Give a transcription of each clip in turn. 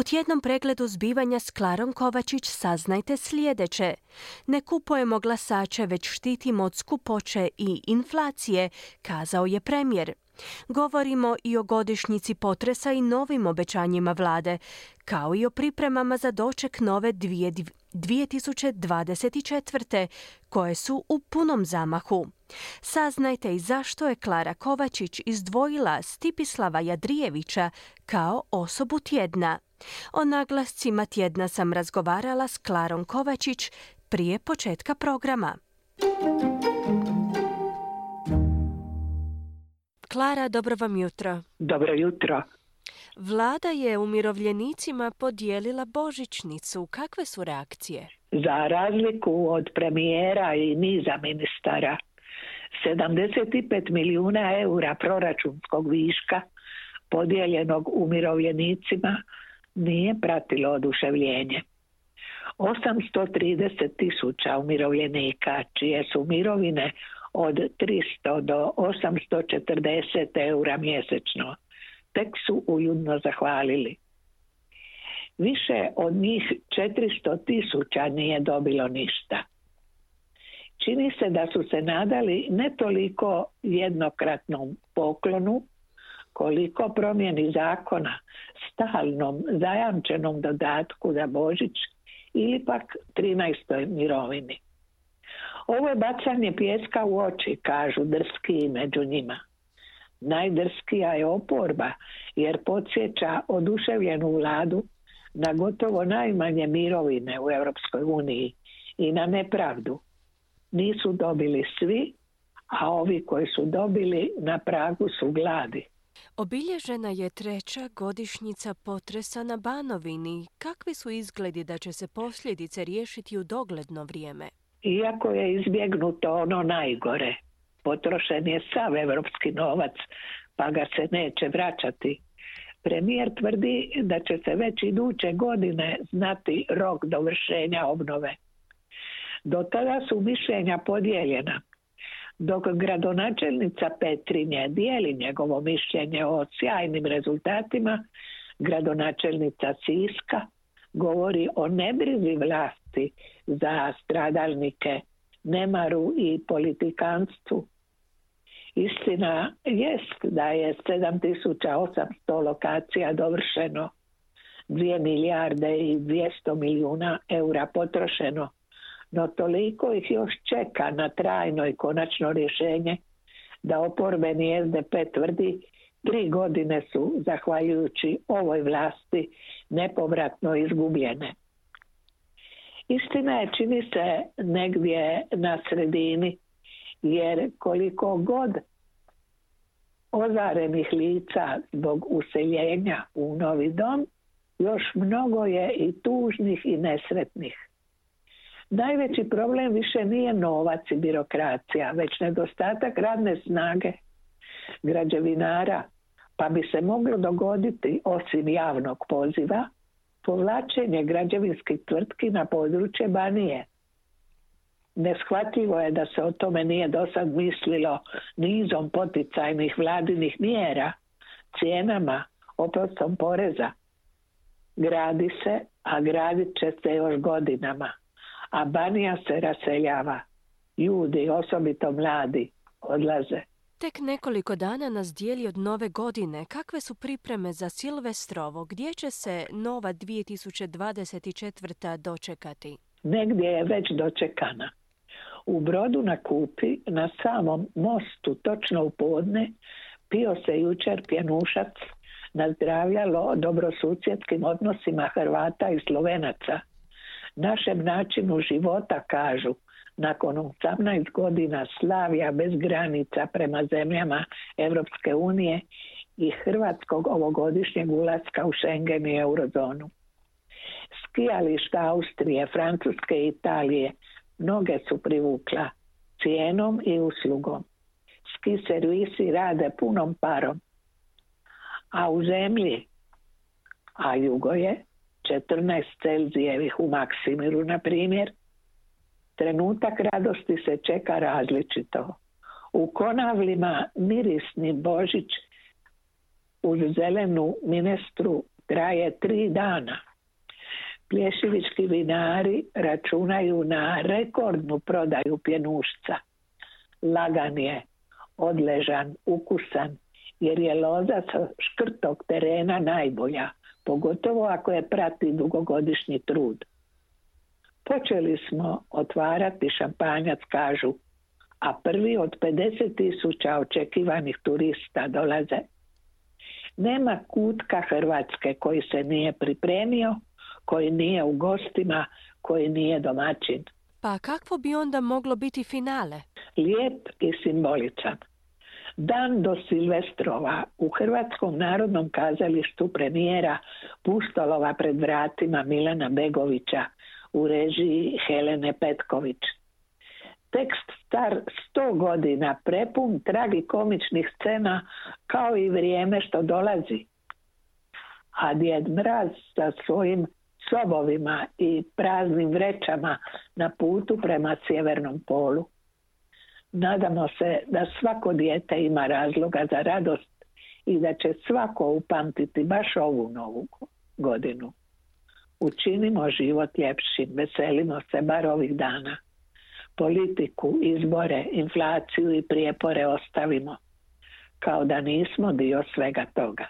U tjednom pregledu zbivanja s Klarom Kovačić saznajte sljedeće. Ne kupujemo glasače, već štitimo od skupoće i inflacije, kazao je premijer. Govorimo i o godišnjici potresa i novim obećanjima vlade, kao i o pripremama za doček nove 2024. koje su u punom zamahu. Saznajte i zašto je Klara Kovačić izdvojila Stipislava Jadrijevića kao osobu tjedna. O naglascima tjedna sam razgovarala s Klarom Kovačić prije početka programa. Klara, dobro vam jutro. Dobro jutro. Vlada je umirovljenicima podijelila božićnicu. Kakve su reakcije? Za razliku od premijera i niza ministara, 75 milijuna eura proračunskog viška podijeljenog umirovljenicima nije pratilo oduševljenje. 830 tisuća umirovljenika čije su mirovine od 300 do 840 eura mjesečno tek su uljudno zahvalili. Više od njih 400 tisuća nije dobilo ništa. Čini se da su se nadali ne toliko jednokratnom poklonu, koliko promjeni zakona, stalnom zajamčenom dodatku za Božić ili pak 13. mirovini. Ovo je bacanje pjeska u oči, kažu drski među njima. Najdrskija je oporba jer podsjeća oduševljenu vladu na gotovo najmanje mirovine u Europskoj uniji i na nepravdu. Nisu dobili svi, a ovi koji su dobili na pragu su gladi. Obilježena je treća godišnjica potresa na Banovini. Kakvi su izgledi da će se posljedice riješiti u dogledno vrijeme? Iako je izbjegnuto ono najgore, potrošen je sav evropski novac, pa ga se neće vraćati. Premijer tvrdi da će se već iduće godine znati rok dovršenja obnove. Do tada su mišljenja podijeljena. Dok gradonačelnica Petrinje dijeli njegovo mišljenje o sjajnim rezultatima, gradonačelnica Siska govori o nebrizi vlasti za stradalnike, nemaru i politikanstvu. Istina jest da je 7800 lokacija dovršeno, 2 milijarde i 200 milijuna eura potrošeno, no toliko ih još čeka na trajno i konačno rješenje da oporbeni SDP tvrdi tri godine su, zahvaljujući ovoj vlasti, nepovratno izgubljene. Istina je, čini se, negdje na sredini, jer koliko god ozarenih lica zbog useljenja u novi dom, još mnogo je i tužnih i nesretnih. Najveći problem više nije novac i birokracija, već nedostatak radne snage građevinara, pa bi se moglo dogoditi osim javnog poziva povlačenje građevinskih tvrtki na područje Banije. Neshvatljivo je da se o tome nije do sad mislilo nizom poticajnih vladinih mjera, cijenama, oprostom poreza. Gradi se, a gradit će se još godinama, a Banija se raseljava. Ljudi, osobito mladi, odlaze. Tek nekoliko dana nas dijeli od nove godine. Kakve su pripreme za Silvestrovo? Gdje će se nova 2024. dočekati? Negdje je već dočekana. U brodu na Kupi, na samom mostu, točno u podne, pio se jučer pjenušac, nazdravljalo dobrosusjedskim odnosima Hrvata i Slovenaca. Našem načinu života, kažu, nakon 18 godina slavija bez granica prema zemljama Europske unije i Hrvatskog ovogodišnjeg ulaska u Schengen i eurozonu. Skijališta Austrije, Francuske i Italije mnoge su privukla cijenom i uslugom. Ski servisi rade punom parom. A u zemlji, a jugo je 14 Celzijevih u Maksimiru, na primjer, trenutak radosti se čeka različito. U konavlima mirisni Božić uz zelenu ministru traje tri dana. Plješivički vinari računaju na rekordnu prodaju pjenušca. Lagan je, odležan, ukusan, jer je loza sa škrtog terena najbolja, pogotovo ako je prati dugogodišnji trud. Počeli smo otvarati šampanjac, kažu, a prvi od 50 tisuća očekivanih turista dolaze. Nema kutka Hrvatske koji se nije pripremio, koji nije u gostima, koji nije domaćin. Pa kakvo bi onda moglo biti finale? Lijep i simboličan. Dan do Silvestrova u Hrvatskom narodnom kazalištu premijera Pustolova pred vratima Milana Begovića u režiji Helene Petković. Tekst star sto godina, prepun tragikomičnih scena kao i vrijeme što dolazi. A Djed Mraz sa svojim sobovima i praznim vrećama na putu prema sjevernom polu. Nadamo se da svako dijete ima razloga za radost i da će svako upamtiti baš ovu novu godinu. Učinimo život ljepšim, veselimo se bar ovih dana. Politiku, izbore, inflaciju i prijepore ostavimo. Kao da nismo dio svega toga.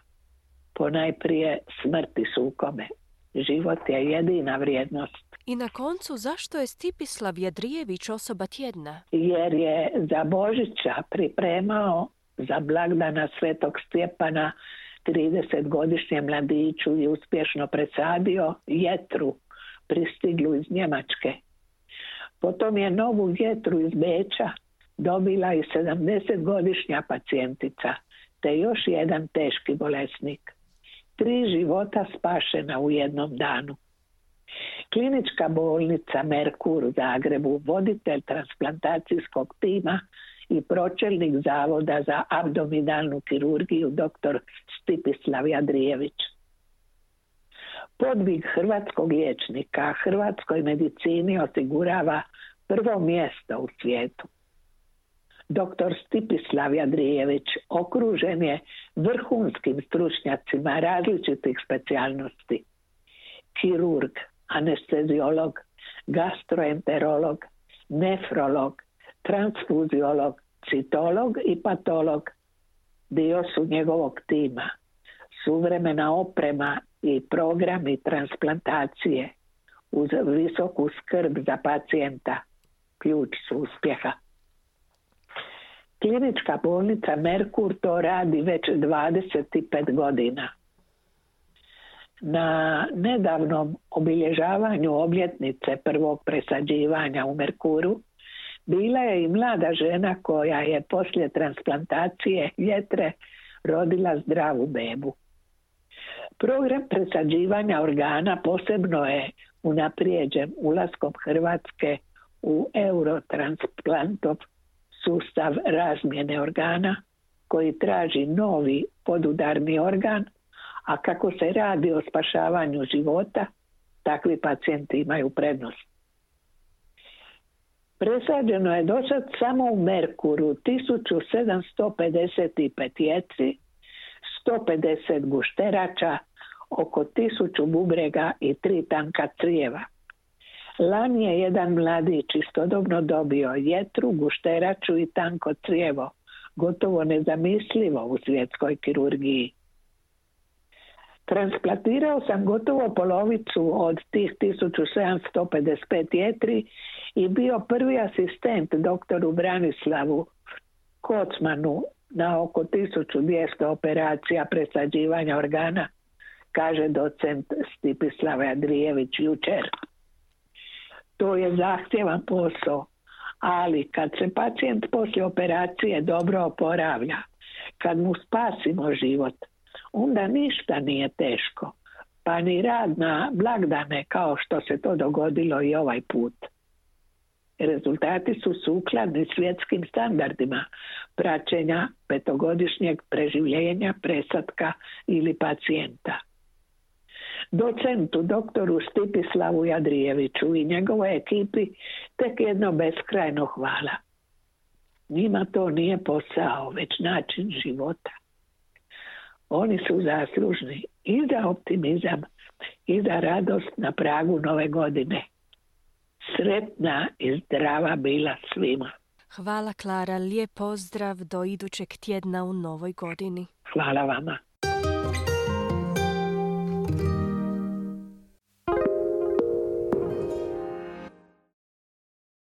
Ponajprije smrti sukome. Život je jedina vrijednost. I na koncu, zašto je Stipislav Jadrijević osoba tjedna? Jer je za Božića pripremao za blagdana Svetog Stjepana 30-godišnjem mladiću i uspješno presadio jetru pristiglu iz Njemačke. Potom je novu jetru iz Beča dobila i 70-godišnja pacijentica, te još jedan teški bolesnik. Tri života spašena u jednom danu. Klinička bolnica Merkur u Zagrebu, voditelj transplantacijskog tima i pročelnik Zavoda za abdominalnu kirurgiju dr. Stipislav Jadrijević. Podvig hrvatskog liječnika hrvatskoj medicini osigurava prvo mjesto u svijetu. Dr. Stipislav Jadrijević okružen je vrhunskim stručnjacima različitih specijalnosti. Kirurg, anesteziolog, gastroenterolog, nefrolog, transfuziolog, citolog i patolog dio su njegovog tima. Suvremena oprema i programi transplantacije uz visoku skrb za pacijenta ključ su uspjeha. Klinička bolnica Merkur to radi već 25 godina. Na nedavnom obilježavanju obljetnice prvog presađivanja u Merkuru bila je i mlada žena koja je poslije transplantacije jetre rodila zdravu bebu. Program presađivanja organa posebno je unaprijeđen ulaskom Hrvatske u eurotransplantov sustav razmjene organa koji traži novi podudarni organ, a kako se radi o spašavanju života, takvi pacijenti imaju prednost. Presađeno je do sad samo u Merkuru 1755 jeci, 150 gušterača, oko 1000 bubrega i tri tanka crijeva. Lani je jedan mladić istodobno dobio jetru, gušteraču i tanko crijevo, gotovo nezamislivo u svjetskoj kirurgiji. Transplantirao sam gotovo polovicu od tih 1755 jetri i bio prvi asistent doktoru Branislavu Kocmanu na oko 1200 operacija presađivanja organa, kaže docent Stipislav Adrijević jučer. To je zahtjevan posao, ali kad se pacijent poslije operacije dobro oporavlja, kad mu spasimo život, onda ništa nije teško, pa ni rad na blagdane kao što se to dogodilo i ovaj put. Rezultati su sukladni svjetskim standardima praćenja petogodišnjeg preživljenja, presatka ili pacijenta. Docentu doktoru Stipislavu Jadrijeviću i njegovoj ekipi tek jedno beskrajno hvala. Njima to nije posao, već način života. Oni su zaslužni i za optimizam i za radost na pragu nove godine. Sretna i zdrava bila svima. Hvala Klara, lijep pozdrav do idućeg tjedna u novoj godini. Hvala vama.